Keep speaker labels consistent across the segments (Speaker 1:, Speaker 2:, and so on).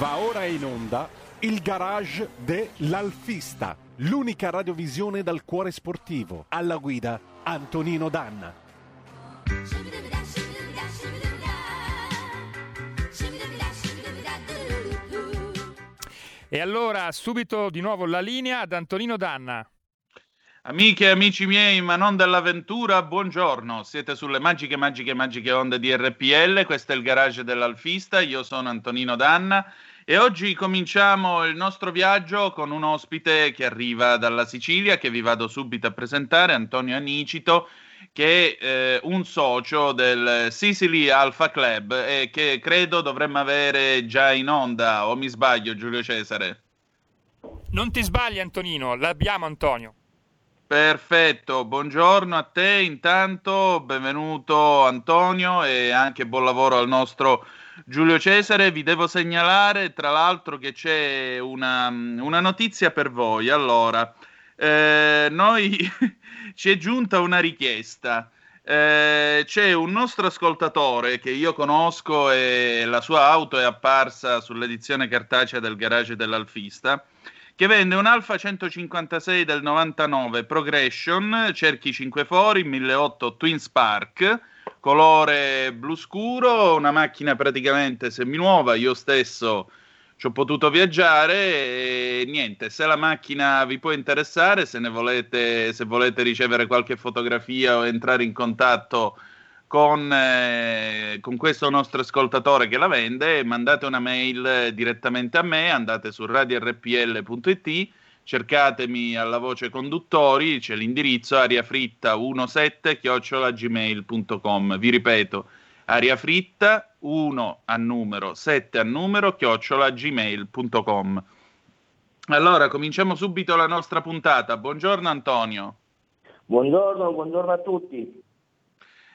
Speaker 1: Va ora in onda il garage dell'Alfista, l'unica radiovisione dal cuore sportivo. Alla guida Antonino Danna.
Speaker 2: E allora subito di nuovo la linea ad Antonino Danna.
Speaker 3: Amiche e amici miei, ma non dell'avventura, buongiorno. Siete sulle magiche, magiche, magiche onde di RPL. Questo è il garage dell'Alfista. Io sono Antonino Danna e oggi cominciamo il nostro viaggio con un ospite che arriva dalla Sicilia, che vi vado subito a presentare, Antonio Anicito, che è eh, un socio del Sicily Alpha Club e che credo dovremmo avere già in onda, o mi sbaglio Giulio Cesare?
Speaker 2: Non ti sbagli Antonino, l'abbiamo Antonio.
Speaker 3: Perfetto, buongiorno a te intanto, benvenuto Antonio e anche buon lavoro al nostro Giulio Cesare. Vi devo segnalare tra l'altro che c'è una, una notizia per voi. Allora, eh, noi ci è giunta una richiesta. Eh, c'è un nostro ascoltatore che io conosco e la sua auto è apparsa sull'edizione cartacea del garage dell'Alfista che vende un Alfa 156 del 99 Progression, cerchi 5 fori, 1008 Twin Spark, colore blu scuro, una macchina praticamente seminuova, io stesso ci ho potuto viaggiare e niente, se la macchina vi può interessare, se volete, se volete ricevere qualche fotografia o entrare in contatto con, eh, con, questo nostro ascoltatore che la vende, mandate una mail direttamente a me, andate su radiorpl.it, cercatemi alla voce conduttori, c'è l'indirizzo ariafritta17 chiocciolagmail.com. Vi ripeto, ariafritta 1 a numero, 7 a numero, chiocciolagmail.com. Allora, cominciamo subito la nostra puntata. Buongiorno Antonio.
Speaker 4: Buongiorno, buongiorno a tutti.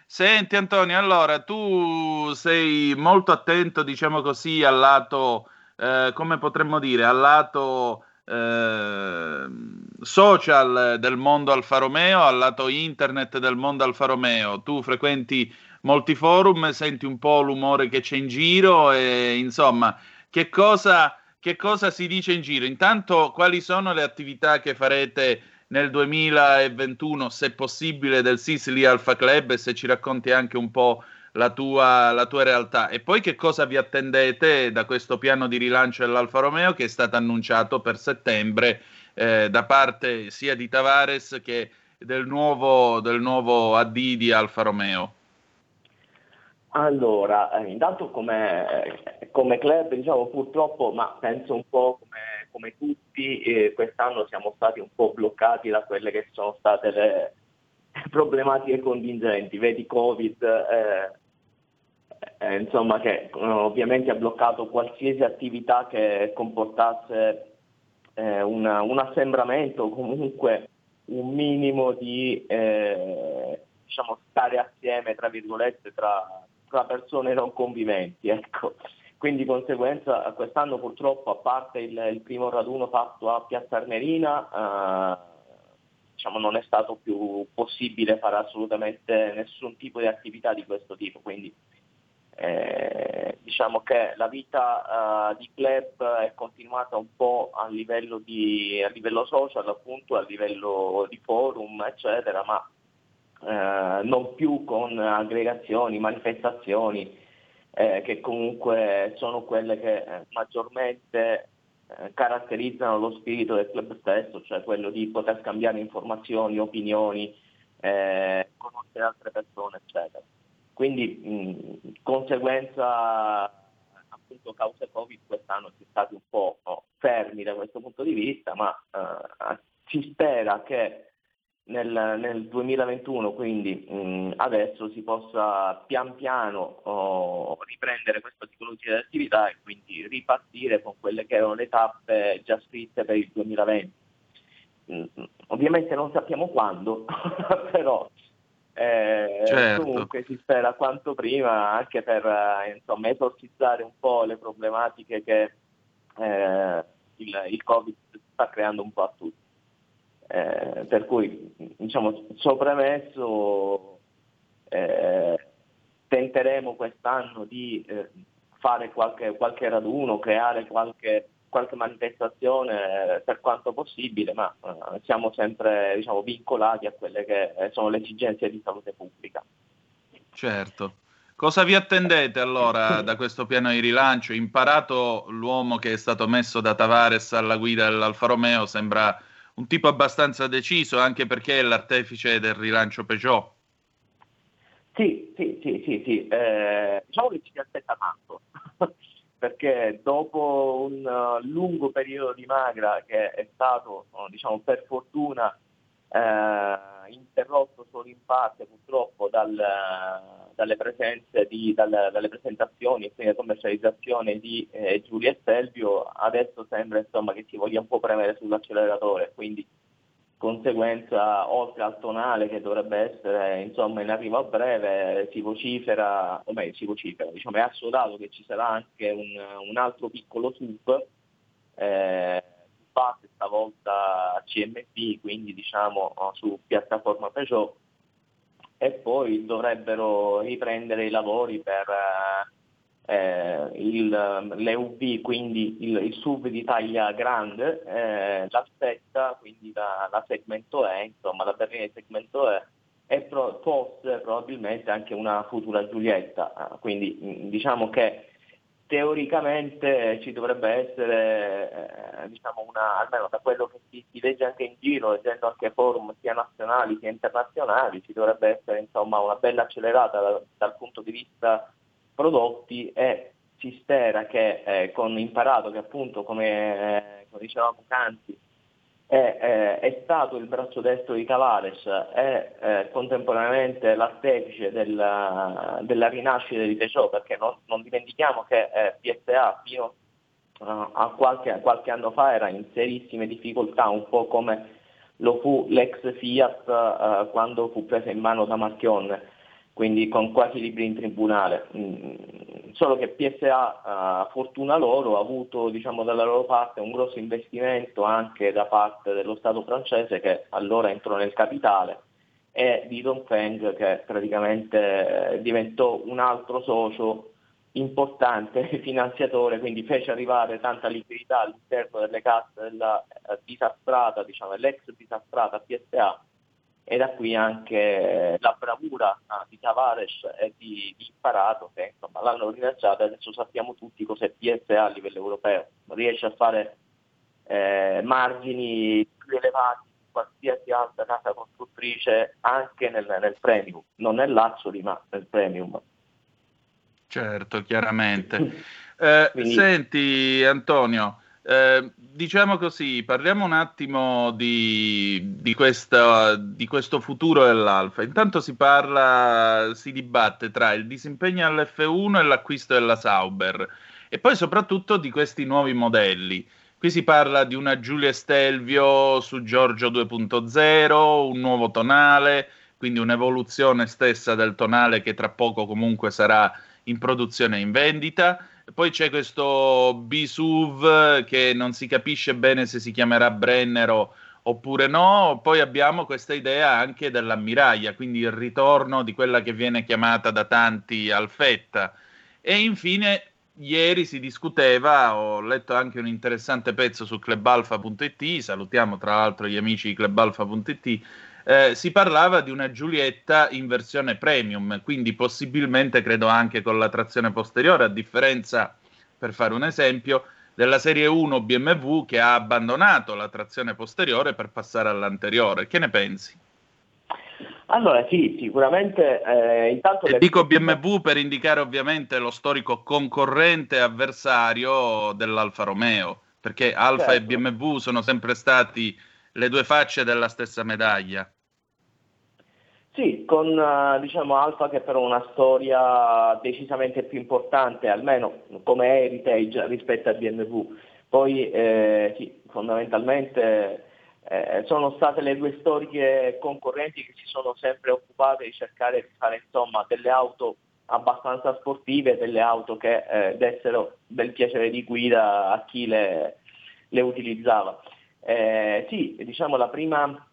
Speaker 3: Senti Antonio, allora tu sei molto attento, diciamo così, al lato, eh, come potremmo dire, al lato eh, social del mondo Alfa Romeo, al lato internet del mondo Alfa Romeo. Tu frequenti molti forum, senti un po' l'umore che c'è in giro e insomma, che cosa, che cosa si dice in giro? Intanto, quali sono le attività che farete? nel 2021, se possibile, del Sicily Alpha Club e se ci racconti anche un po' la tua, la tua realtà. E poi che cosa vi attendete da questo piano di rilancio dell'Alfa Romeo che è stato annunciato per settembre eh, da parte sia di Tavares che del nuovo, del nuovo AD di Alfa Romeo?
Speaker 4: Allora, eh, intanto come, come club, diciamo purtroppo, ma penso un po' come come tutti eh, quest'anno siamo stati un po' bloccati da quelle che sono state le problematiche contingenti, vedi Covid, eh, eh, insomma che ovviamente ha bloccato qualsiasi attività che comportasse eh, una, un assembramento o comunque un minimo di eh, diciamo, stare assieme tra virgolette tra, tra persone non conviventi. Ecco quindi di conseguenza quest'anno purtroppo a parte il, il primo raduno fatto a Piazza Armerina eh, diciamo, non è stato più possibile fare assolutamente nessun tipo di attività di questo tipo, quindi eh, diciamo che la vita uh, di club è continuata un po' a livello, di, a livello social, appunto, a livello di forum, eccetera, ma eh, non più con aggregazioni, manifestazioni, eh, che comunque sono quelle che eh, maggiormente eh, caratterizzano lo spirito del club stesso, cioè quello di poter scambiare informazioni, opinioni, eh, conoscere altre persone, eccetera. Quindi mh, conseguenza appunto cause Covid quest'anno si è stati un po' no, fermi da questo punto di vista, ma eh, si spera che nel, nel 2021, quindi mh, adesso si possa pian piano oh, riprendere questa tipologia di attività e quindi ripartire con quelle che erano le tappe già scritte per il 2020. Mh, ovviamente non sappiamo quando, però eh, certo. comunque si spera quanto prima anche per eh, insomma, esorcizzare un po' le problematiche che eh, il, il Covid sta creando un po' a tutti. Eh, per cui, diciamo, sopramesso, eh, tenteremo quest'anno di eh, fare qualche, qualche raduno, creare qualche, qualche manifestazione eh, per quanto possibile, ma eh, siamo sempre diciamo, vincolati a quelle che eh, sono le esigenze di salute pubblica.
Speaker 3: Certo. Cosa vi attendete allora da questo piano di rilancio? Imparato l'uomo che è stato messo da Tavares alla guida dell'Alfa Romeo, sembra un tipo abbastanza deciso, anche perché è l'artefice del rilancio Peugeot.
Speaker 4: Sì, sì, sì, sì, sì. Eh, diciamo che ci perché dopo un uh, lungo periodo di magra che è stato, diciamo, per fortuna eh, interrotto solo in parte purtroppo dal, dalle, di, dal, dalle, presentazioni e quindi la commercializzazione di eh, Giulia e Selvio, adesso sembra insomma, che si voglia un po' premere sull'acceleratore, quindi conseguenza oltre al tonale che dovrebbe essere insomma, in arrivo a breve si vocifera, o meglio si vocifera, diciamo, è assodato che ci sarà anche un, un altro piccolo sub eh, base stavolta CMP, quindi diciamo su piattaforma Peugeot e poi dovrebbero riprendere i lavori per eh, il, l'EUV, quindi il, il, SUV di taglia grande, eh, l'aspetta, quindi la, la, segmento E, insomma la berlina di segmento E e pro, forse probabilmente anche una futura Giulietta. Quindi diciamo che teoricamente ci dovrebbe essere, eh, diciamo una, almeno da quello che si, si, legge anche in giro, leggendo anche forum sia nazionali sia internazionali, ci dovrebbe essere insomma, una bella accelerata da, dal punto di vista prodotti e si spera che eh, con Imparato, che appunto come, eh, come dicevamo poc'anzi, è, è, è, stato il braccio destro di Cavares e eh, contemporaneamente l'artefice della, della, rinascita di Peugeot, perché non, non dimentichiamo che eh, PSA fino uh, a qualche, qualche, anno fa era in serissime difficoltà, un po' come lo fu l'ex Fiat uh, quando fu presa in mano da Marchionne quindi con quasi libri in tribunale. Mm, solo che PSA, fortuna loro, ha avuto diciamo, dalla loro parte un grosso investimento anche da parte dello Stato francese che allora entrò nel capitale e di Dongfeng che praticamente eh, diventò un altro socio importante finanziatore, quindi fece arrivare tanta liquidità all'interno delle casse della eh, disastrata, diciamo, l'ex disastrata PSA e da qui anche la bravura ah, di Tavares e di, di Imparato che insomma, l'hanno rilanciata e adesso sappiamo tutti cos'è PSA a livello europeo, riesce a fare eh, margini più elevati di qualsiasi altra casa costruttrice anche nel, nel premium, non nel luxury ma nel premium.
Speaker 3: Certo, chiaramente. Eh, Quindi... Senti Antonio, eh, diciamo così, parliamo un attimo di, di, questa, di, questo futuro dell'Alfa. Intanto si parla, si dibatte tra il disimpegno all'F1 e l'acquisto della Sauber e poi soprattutto di questi nuovi modelli. Qui si parla di una Giulia Stelvio su Giorgio 2.0, un nuovo tonale, quindi un'evoluzione stessa del tonale che tra poco comunque sarà in produzione e in vendita. Poi c'è questo Bisuv che non si capisce bene se si chiamerà Brennero oppure no. Poi abbiamo questa idea anche dell'ammiraglia, quindi il ritorno di quella che viene chiamata da tanti Alfetta. E infine ieri si discuteva, ho letto anche un interessante pezzo su clubalfa.it, salutiamo tra l'altro gli amici di clubalfa.it, eh, si parlava di una Giulietta in versione premium, quindi possibilmente credo anche con la trazione posteriore, a differenza, per fare un esempio, della serie 1 BMW che ha abbandonato la trazione posteriore per passare all'anteriore. Che ne pensi?
Speaker 4: Allora sì, sicuramente eh, intanto...
Speaker 3: E dico BMW per indicare ovviamente lo storico concorrente avversario dell'Alfa Romeo, perché Alfa certo. e BMW sono sempre stati le due facce della stessa medaglia.
Speaker 4: Sì, con uh, diciamo Alfa che però ha una storia decisamente più importante, almeno come heritage rispetto a BMW. Poi eh, sì, fondamentalmente eh, sono state le due storiche concorrenti che si sono sempre occupate di cercare di fare insomma, delle auto abbastanza sportive, delle auto che eh, dessero del piacere di guida a chi le, le utilizzava. Eh, sì, diciamo la prima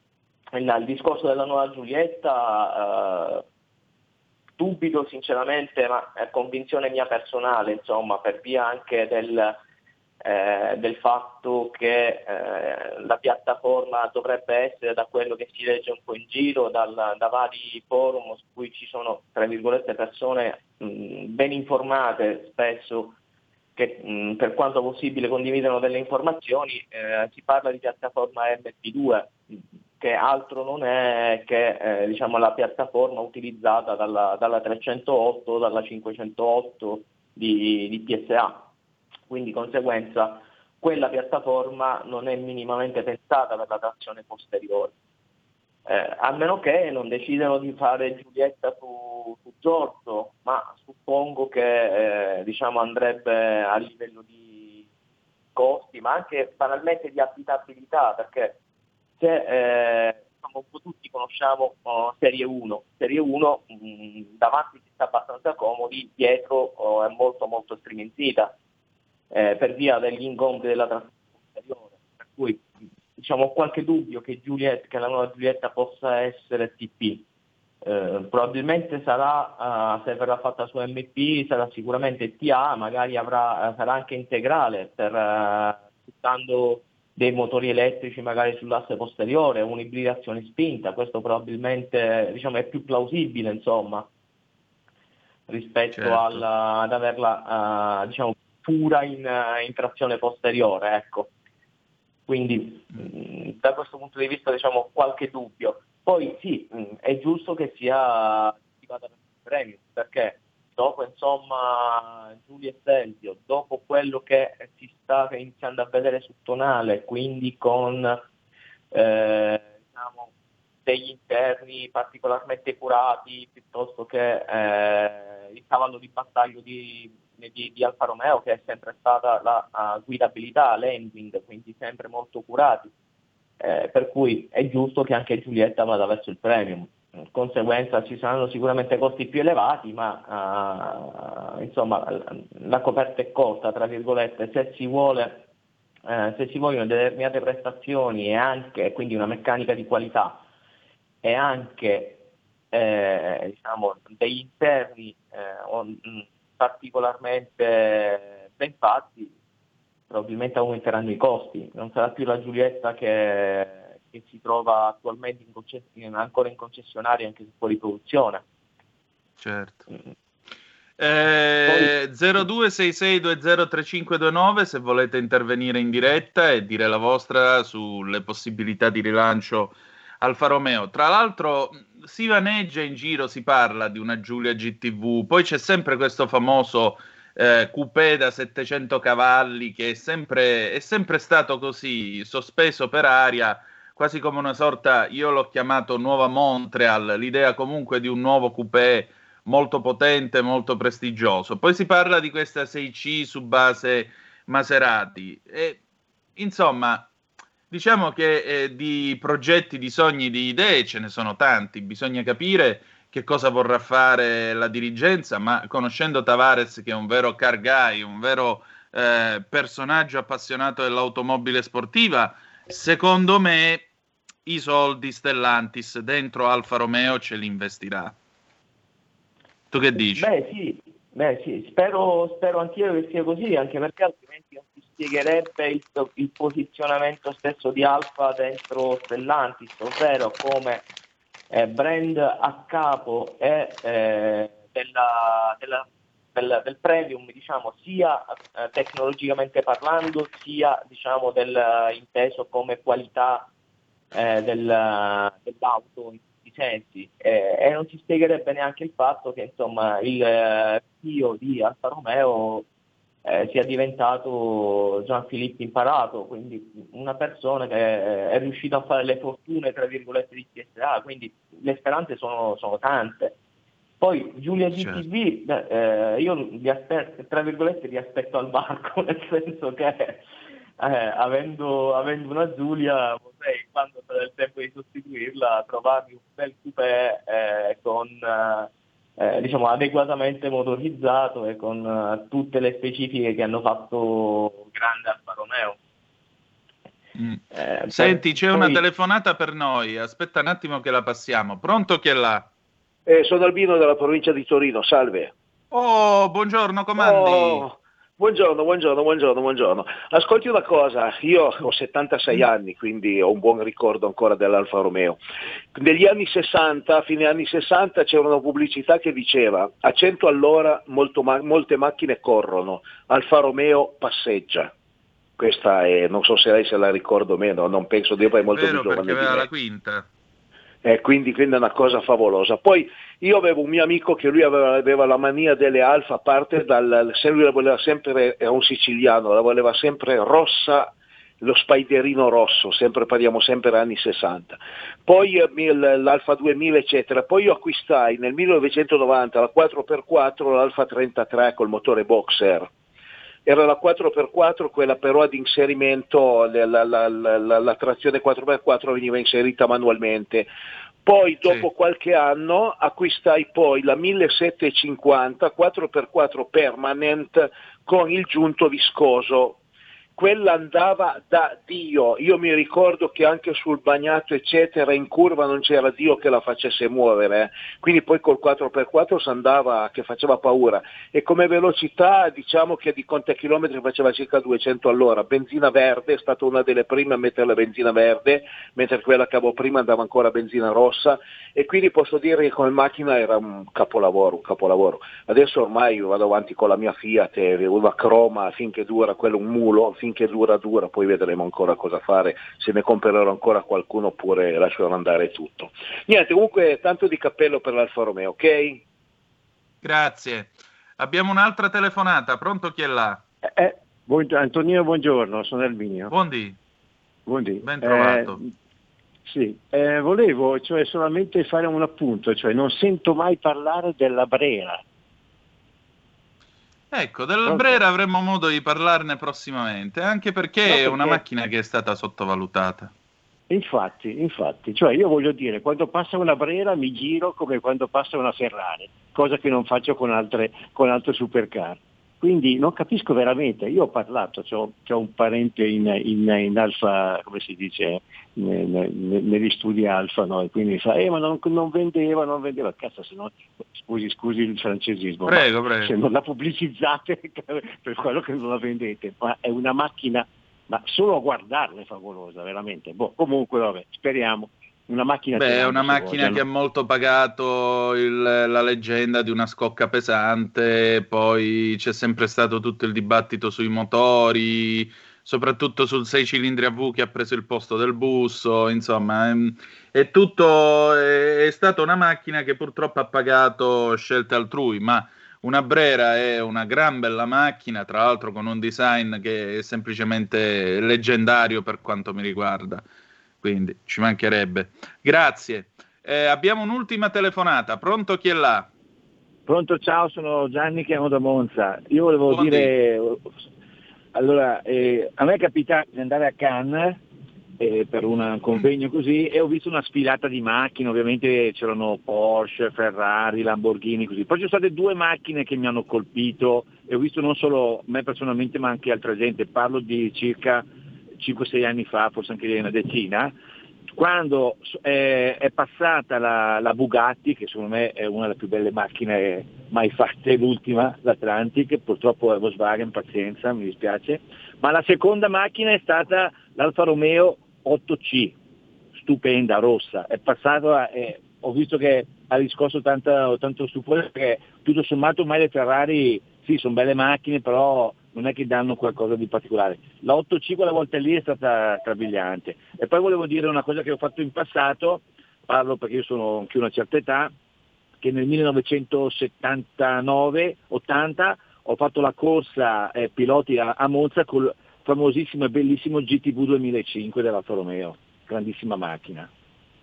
Speaker 4: il, discorso della nuova Giulietta, eh, dubito sinceramente, ma è convinzione mia personale, insomma, per via anche del, eh, del fatto che eh, la piattaforma dovrebbe essere, da quello che si legge un po' in giro, dal, da vari forum su cui ci sono, tra virgolette, persone mh, ben informate spesso che mh, per quanto possibile condividono delle informazioni, eh, si parla di piattaforma MP2, che altro non è che eh, diciamo, la piattaforma utilizzata dalla, dalla 308 o dalla 508 di, di PSA. Quindi di conseguenza quella piattaforma non è minimamente pensata per la trazione posteriore. Eh, a meno che non decidano di fare Giulietta su, su Giorgio, ma suppongo che eh, diciamo andrebbe a livello di costi, ma anche banalmente di abitabilità, perché se eh, diciamo, un po' tutti conosciamo oh, Serie 1, Serie 1 mh, mm, davanti si sta abbastanza comodi, dietro oh, è molto molto striminzita eh, per via degli ingombi della posteriore, per cui diciamo, ho qualche dubbio che, Giulietta, che la nuova Giulietta possa essere TP. Eh, probabilmente sarà, uh, se verrà fatta su MP, sarà sicuramente TA, magari avrà, uh, sarà anche integrale per, sfruttando dei motori elettrici magari sull'asse posteriore, un'ibridazione spinta, questo probabilmente diciamo, è più plausibile insomma, rispetto certo. alla, ad averla diciamo, pura in, in trazione posteriore. Ecco quindi mm, da questo punto di vista diciamo qualche dubbio. Poi sì, mm, è giusto che sia attivata per il premio, perché dopo insomma Giulio e Sergio, dopo quello che si sta iniziando a vedere su Tonale, quindi con eh, diciamo, degli interni particolarmente curati piuttosto che eh, il cavallo di battaglio di di, di, Alfa Romeo che è sempre stata la uh, guidabilità, l'ending, quindi sempre molto curati, eh, per cui è giusto che anche Giulietta vada verso il premium. In conseguenza ci saranno sicuramente costi più elevati, ma uh, insomma la coperta è corta, tra virgolette, se si vuole eh, se si vogliono determinate prestazioni e anche quindi una meccanica di qualità e anche eh, diciamo, degli interni eh, on, particolarmente ben fatti, probabilmente aumenteranno i costi. Non sarà più la Giulietta che, che si trova attualmente in concess- ancora in concessionaria anche se fuori produzione.
Speaker 3: Certo. Mm. Eh, 0266203529 se volete intervenire in diretta e dire la vostra sulle possibilità di rilancio Alfa Romeo. Tra l'altro si vaneggia in giro, si parla di una Giulia GTV, poi c'è sempre questo famoso eh, coupé da 700 cavalli che è sempre, è sempre stato così, sospeso per aria, quasi come una sorta, io l'ho chiamato nuova Montreal, l'idea comunque di un nuovo coupé molto potente, molto prestigioso. Poi si parla di questa 6C su base Maserati e insomma Diciamo che eh, di progetti, di sogni, di idee ce ne sono tanti, bisogna capire che cosa vorrà fare la dirigenza, ma conoscendo Tavares che è un vero car guy, un vero eh, personaggio appassionato dell'automobile sportiva, secondo me i soldi Stellantis dentro Alfa Romeo ce li investirà. Tu che dici?
Speaker 4: Beh sì, beh, sì. Spero, spero anch'io che sia così, anche perché spiegherebbe il, il posizionamento stesso di Alfa dentro Stellantis, ovvero come eh, brand a capo e eh, della, della, del, del, premium, diciamo, sia eh, tecnologicamente parlando, sia diciamo, del, inteso come qualità eh, del, dell'auto in tutti i sensi. e non si spiegherebbe neanche il fatto che insomma, il eh, CEO di Alfa Romeo eh, sia diventato Gian Filippo imparato, quindi una persona che è riuscita a fare le fortune tra virgolette di TSA, quindi le speranze sono, sono tante. Poi Giulia GTV, certo. eh, io li aspetto, tra virgolette li aspetto al varco, nel senso che eh, avendo, avendo, una Giulia vorrei quando sarà il tempo di sostituirla trovarmi un bel coupé eh, con eh, eh, diciamo, adeguatamente motorizzato e con uh, tutte le specifiche che hanno fatto grande Alfa Romeo.
Speaker 3: Mm. Eh, Senti, c'è poi... una telefonata per noi, aspetta un attimo che la passiamo. Pronto chi è là?
Speaker 5: Eh, sono Albino della provincia di Torino, salve.
Speaker 3: Oh, buongiorno, comandi.
Speaker 5: Oh, buongiorno, buongiorno, buongiorno, buongiorno. Ascolti una cosa, io ho 76 mm. anni, quindi ho un buon ricordo ancora dell'Alfa Romeo. Negli anni 60, a fine anni 60, c'era una pubblicità che diceva a 100 all'ora molto, molte macchine corrono, Alfa Romeo passeggia. Questa è, non so se lei se la ricordo meno, non penso di poi molto
Speaker 3: vero,
Speaker 5: più giovane.
Speaker 3: Perché aveva la quinta.
Speaker 5: Eh, quindi, quindi, è una cosa favolosa. Poi io avevo un mio amico che lui aveva, aveva la mania delle alfa, a parte dal, se lui la voleva sempre, era un siciliano, la voleva sempre rossa, lo spiderino rosso, sempre, parliamo sempre anni 60. Poi eh, l'Alfa 2000 eccetera, poi io acquistai nel 1990 la 4x4, l'Alfa 33 col motore boxer era la 4x4, quella però ad inserimento, la, la, la, la trazione 4x4 veniva inserita manualmente. Poi dopo sì. qualche anno acquistai poi la 1750 4x4 permanent con il giunto viscoso quella andava da Dio. Io mi ricordo che anche sul bagnato, eccetera, in curva non c'era Dio che la facesse muovere, eh. quindi poi col 4x4 si andava che faceva paura. E come velocità diciamo che di conti chilometri faceva circa 200 all'ora. Benzina verde, è stata una delle prime a mettere la benzina verde, mentre quella che avevo prima andava ancora benzina rossa. E quindi posso dire che come macchina era un capolavoro, un capolavoro. Adesso ormai vado avanti con la mia Fiat, una croma finché dura, quello un mulo, finché dura dura, poi vedremo ancora cosa fare, se ne comprerò ancora qualcuno oppure lascerò andare tutto. Niente, comunque tanto di cappello per l'Alfa Romeo, ok?
Speaker 3: Grazie. Abbiamo un'altra telefonata, pronto chi è là?
Speaker 6: Eh, eh buon, Antonino, buongiorno, sono Erminio.
Speaker 3: Buondì.
Speaker 6: Buondì.
Speaker 3: Ben trovato.
Speaker 6: Eh, sì, eh, volevo cioè, solamente fare un appunto, cioè non sento mai parlare della Brera.
Speaker 3: Ecco, del Brera avremo modo di parlarne prossimamente, anche perché, no, perché è una macchina che è stata sottovalutata.
Speaker 6: Infatti, infatti, cioè io voglio dire, quando passa una Brera mi giro come quando passa una Ferrari, cosa che non faccio con altre, con altre supercar. Quindi non capisco veramente, io ho parlato, ho un parente in, in, in alfa, come si dice, negli studi alfa, no? e quindi fa, eh ma non, non, vendeva, non vendeva, cazzo, se no, scusi, scusi il francesismo,
Speaker 3: prego, prego.
Speaker 6: se non la pubblicizzate per quello che non la vendete, ma è una macchina, ma solo a guardarla è favolosa, veramente. Boh, comunque, vabbè, speriamo una macchina
Speaker 3: Beh, è una macchina che ha molto pagato il, la leggenda di una scocca pesante, poi c'è sempre stato tutto il dibattito sui motori, soprattutto sul 6 cilindri a V che ha preso il posto del busso, insomma, è, è tutto è, è stata una macchina che purtroppo ha pagato scelte altrui, ma una Brera è una gran bella macchina, tra l'altro con un design che è semplicemente leggendario per quanto mi riguarda quindi ci mancherebbe. Grazie. Eh, abbiamo un'ultima telefonata. Pronto chi è là?
Speaker 6: Pronto, ciao, sono Gianni, chiamo da Monza. Io volevo Buon dire, allora, eh, a me è capitato di andare a Cannes eh, per un convegno così e ho visto una sfilata di macchine, ovviamente c'erano Porsche, Ferrari, Lamborghini, così. Poi ci sono state due macchine che mi hanno colpito e ho visto non solo me personalmente ma anche altra gente, parlo di circa 5-6 anni fa, forse anche una decina, quando è, è passata la, la, Bugatti, che secondo me è una delle più belle macchine mai fatte, l'ultima, l'Atlantic, purtroppo è Volkswagen, pazienza, mi dispiace, ma la seconda macchina è stata l'Alfa Romeo 8C, stupenda, rossa, è passata, è, ho visto che ha riscosso tanto, tanto stupore perché tutto sommato mai le Ferrari, sì, sono belle macchine, però non è che danno qualcosa di particolare. La 8C quella volta lì è stata strabiliante. E poi volevo dire una cosa che ho fatto in passato, parlo perché io sono anche una certa età, che nel 1979-80 ho fatto la corsa eh, piloti a, a Monza col famosissimo e bellissimo GTV 2005 dell'Alfa Romeo, grandissima macchina.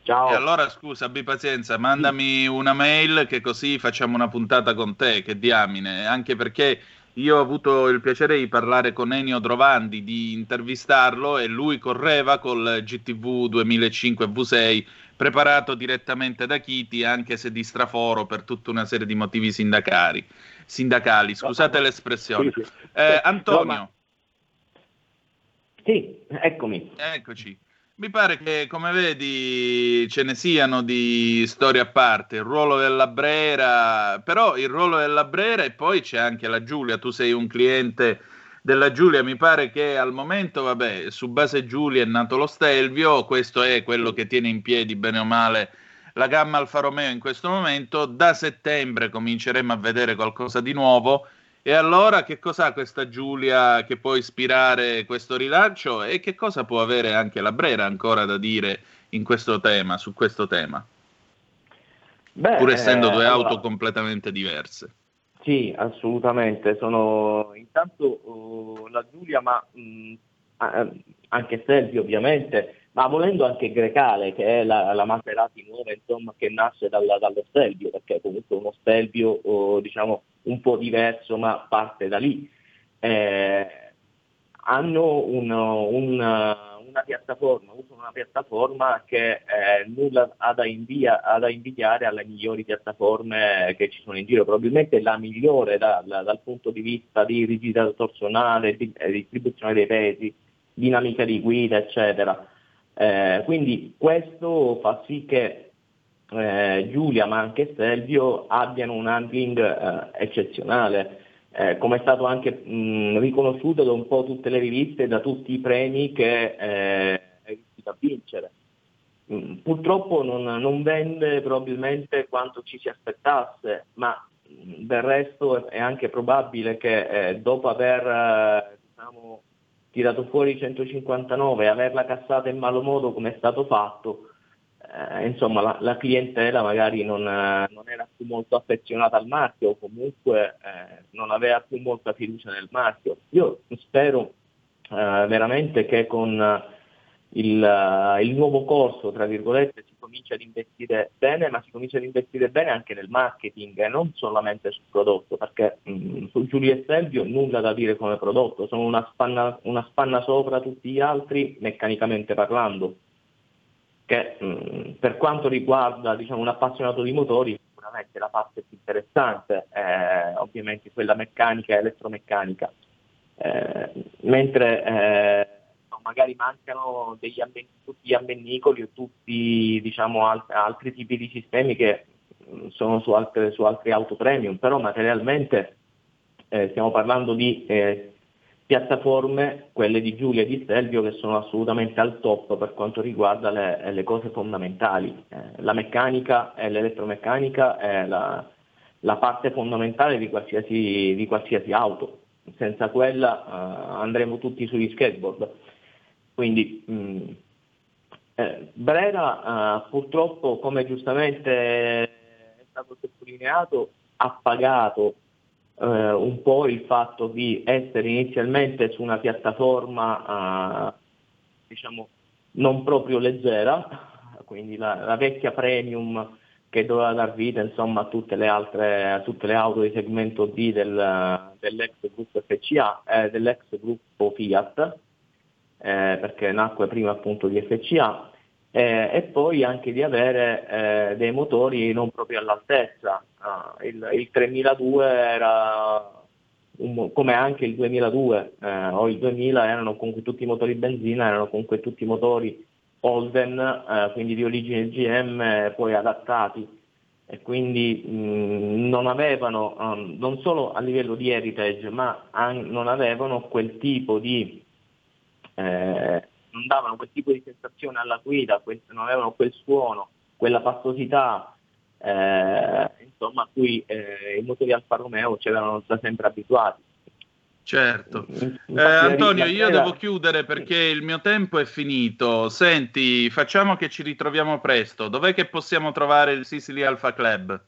Speaker 6: Ciao.
Speaker 3: E allora scusa, abbi pazienza, mandami una mail che così facciamo una puntata con te, che diamine, anche perché io ho avuto il piacere di parlare con Ennio Drovandi, di intervistarlo e lui correva col GTV 2005 V6 preparato direttamente da Chiti, anche se di straforo per tutta una serie di motivi sindacali. sindacali scusate l'espressione. Sì, sì. Eh, Antonio.
Speaker 7: Sì, eccomi.
Speaker 3: Eccoci. Mi pare che, come vedi, ce ne siano di storie a parte. Il ruolo della Brera, però il ruolo della Brera e poi c'è anche la Giulia. Tu sei un cliente della Giulia. Mi pare che al momento, vabbè, su base Giulia è nato lo Stelvio. Questo è quello che tiene in piedi, bene o male, la gamma Alfa Romeo in questo momento. Da settembre cominceremo a vedere qualcosa di nuovo e allora che cos'ha questa Giulia che può ispirare questo rilancio e che cosa può avere anche la Brera ancora da dire in questo tema, su questo tema? Beh, Pur essendo due eh, auto allora, completamente diverse.
Speaker 4: Sì, assolutamente. Sono intanto uh, la Giulia, ma mh, mm, anche Sergio ovviamente, ma volendo anche Grecale, che è la, la Maserati nuova, insomma, che nasce dalla, dallo Stelvio, perché comunque uno Stelvio, oh, diciamo, un po' diverso, ma parte da lì. Eh, hanno un, un, una piattaforma, usano una piattaforma che eh, nulla ha da, invia, ha da, invidiare alle migliori piattaforme che ci sono in giro, probabilmente la migliore da, da, dal punto di vista di rigidità torzionale, di, eh, distribuzione dei pesi, dinamica di guida, eccetera. Eh, quindi questo fa sì che eh, Giulia ma anche Selvio abbiano un handling eh, eccezionale, eh, come è stato anche mh, riconosciuto da un po' tutte le riviste, da tutti i premi che è riuscito a vincere. Purtroppo non, non, vende probabilmente quanto ci si aspettasse, ma del resto è anche probabile che eh, dopo aver eh, diciamo, tirato fuori 159 e averla cassata in malo modo come è stato fatto, eh, insomma la, la, clientela magari non, eh, non, era più molto affezionata al marchio o comunque eh, non aveva più molta fiducia nel marchio. Io spero eh, veramente che con il, uh, il, nuovo corso, tra virgolette, si comincia ad investire bene, ma si comincia ad investire bene anche nel marketing e non solamente sul prodotto, perché mh, mm, su Giulio e Selvio nulla da dire come prodotto, sono una spanna, una spanna sopra tutti gli altri meccanicamente parlando, che mh, mm, per quanto riguarda diciamo, un appassionato di motori sicuramente la parte più interessante è ovviamente quella meccanica e elettromeccanica, eh, mentre eh, magari mancano degli amben- tutti gli ammennicoli o tutti diciamo, alt- altri tipi di sistemi che mh, sono su, altre, su altre auto premium, però materialmente eh, stiamo parlando di eh, piattaforme, quelle di Giulia e di Stelvio, che sono assolutamente al top per quanto riguarda le, le cose fondamentali. Eh, la meccanica e l'elettromeccanica è la, la parte fondamentale di qualsiasi, di qualsiasi auto. Senza quella uh, andremo tutti sugli skateboard. Quindi mm, eh, Brera uh, purtroppo, come giustamente è stato sottolineato, ha pagato uh, un po' il fatto di essere inizialmente su una piattaforma uh, diciamo non proprio leggera, quindi la, la, vecchia premium che doveva dar vita insomma, a, tutte le altre, a tutte le auto di segmento D del, dell'ex gruppo FCA, eh, dell'ex gruppo Fiat, eh, perché nacque prima appunto di FCA, eh, e poi anche di avere eh, dei motori non proprio all'altezza. Ah, il, il, 3002 era un, come anche il 2002 eh, o il 2000 erano comunque tutti motori benzina, erano comunque tutti motori Holden, eh, quindi di origine GM poi adattati e quindi mh, non avevano um, non solo a livello di heritage ma an- non avevano quel tipo di eh, non davano quel tipo di sensazione alla guida, quel, non avevano quel suono, quella pastosità eh, insomma, a cui eh, i motori Alfa Romeo ci erano da sempre abituati.
Speaker 3: Certo. Eh, Antonio, io devo chiudere perché il mio tempo è finito. Senti, facciamo che ci ritroviamo presto. Dov'è che possiamo trovare il Sicily Alpha Club?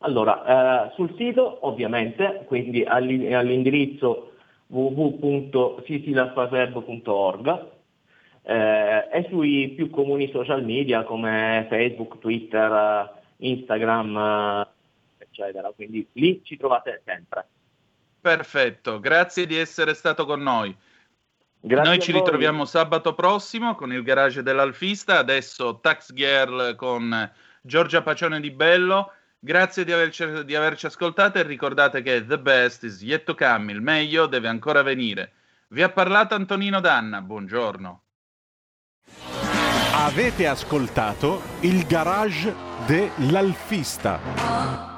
Speaker 4: Allora, eh, sul sito ovviamente, quindi all'indirizzo www.sisilaspaseb.org eh, e sui più comuni social media come Facebook, Twitter, Instagram, eccetera. Quindi lì ci trovate sempre.
Speaker 3: Perfetto, grazie di essere stato con noi. Grazie noi ci ritroviamo sabato prossimo con il garage dell'Alfista, adesso Tax Girl con Giorgia Pacione di Bello Grazie di averci, di averci ascoltato e ricordate che the best is yet to come, il meglio deve ancora venire. Vi ha parlato Antonino Danna, buongiorno.
Speaker 1: Avete ascoltato il garage dell'alfista.